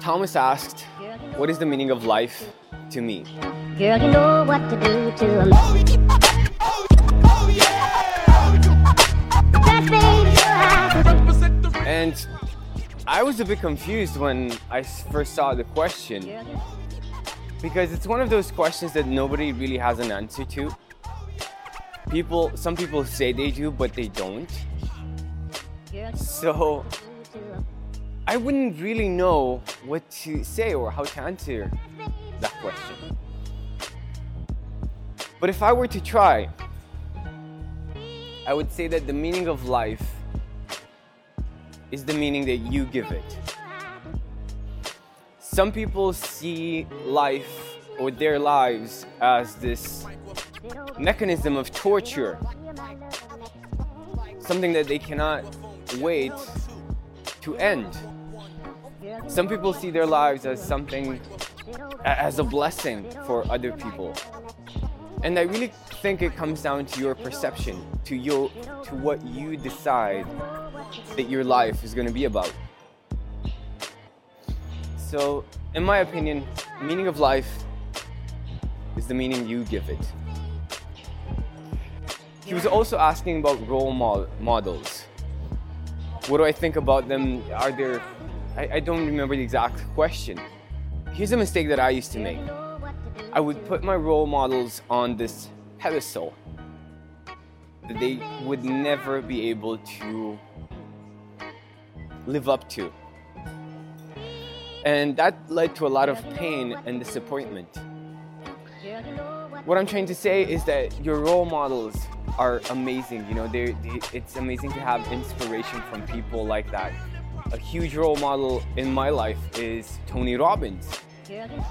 Thomas asked, What is the meaning of life to me? Girl, you know what to do to a man. That baby, I And I was a bit confused when I first saw the question because it's one of those questions that nobody really has an answer to. People, some people say they do, but they don't. So I wouldn't really know what to say or how to answer that question. But if I were to try, I would say that the meaning of life is the meaning that you give it. Some people see life or their lives as this mechanism of torture, something that they cannot wait to end. Some people see their lives as something, as a blessing for other people. And I really think it comes down to your perception, to your, to what you decide that your life is going to be about. So, in my opinion, meaning of life is the meaning you give it. He was also asking about role mo- models. What do I think about them? Are there. I, I don't remember the exact question. Here's a mistake that I used to make I would put my role models on this pedestal that they would never be able to live up to. And that led to a lot of pain and disappointment. What I'm trying to say is that your role models are amazing. You know, they're, it's amazing to have inspiration from people like that. A huge role model in my life is Tony Robbins.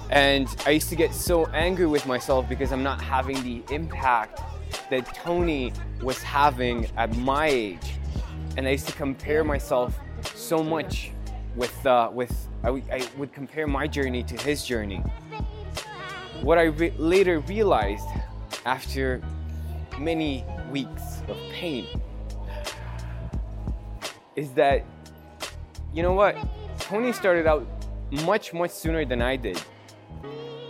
And I used to get so angry with myself because I'm not having the impact that Tony was having at my age. And I used to compare myself so much with, uh, with I would compare my journey to his journey. What I re- later realized after many weeks of pain is that, you know what? Tony started out much, much sooner than I did.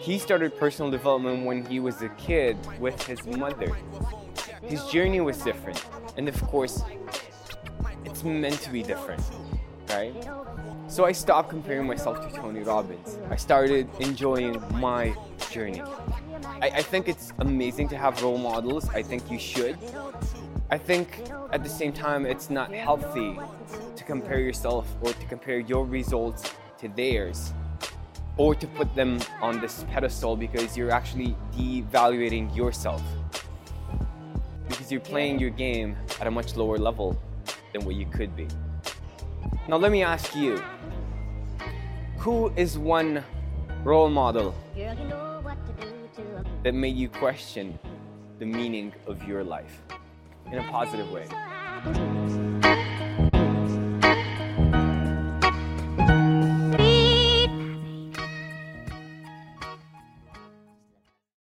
He started personal development when he was a kid with his mother. His journey was different. And of course, it's meant to be different, right? So I stopped comparing myself to Tony Robbins. I started enjoying my journey. I, I think it's amazing to have role models. I think you should. I think at the same time, it's not healthy to compare yourself or to compare your results to theirs or to put them on this pedestal because you're actually devaluating yourself because you're playing your game at a much lower level than what you could be. Now, let me ask you who is one role model that made you question the meaning of your life in a positive way?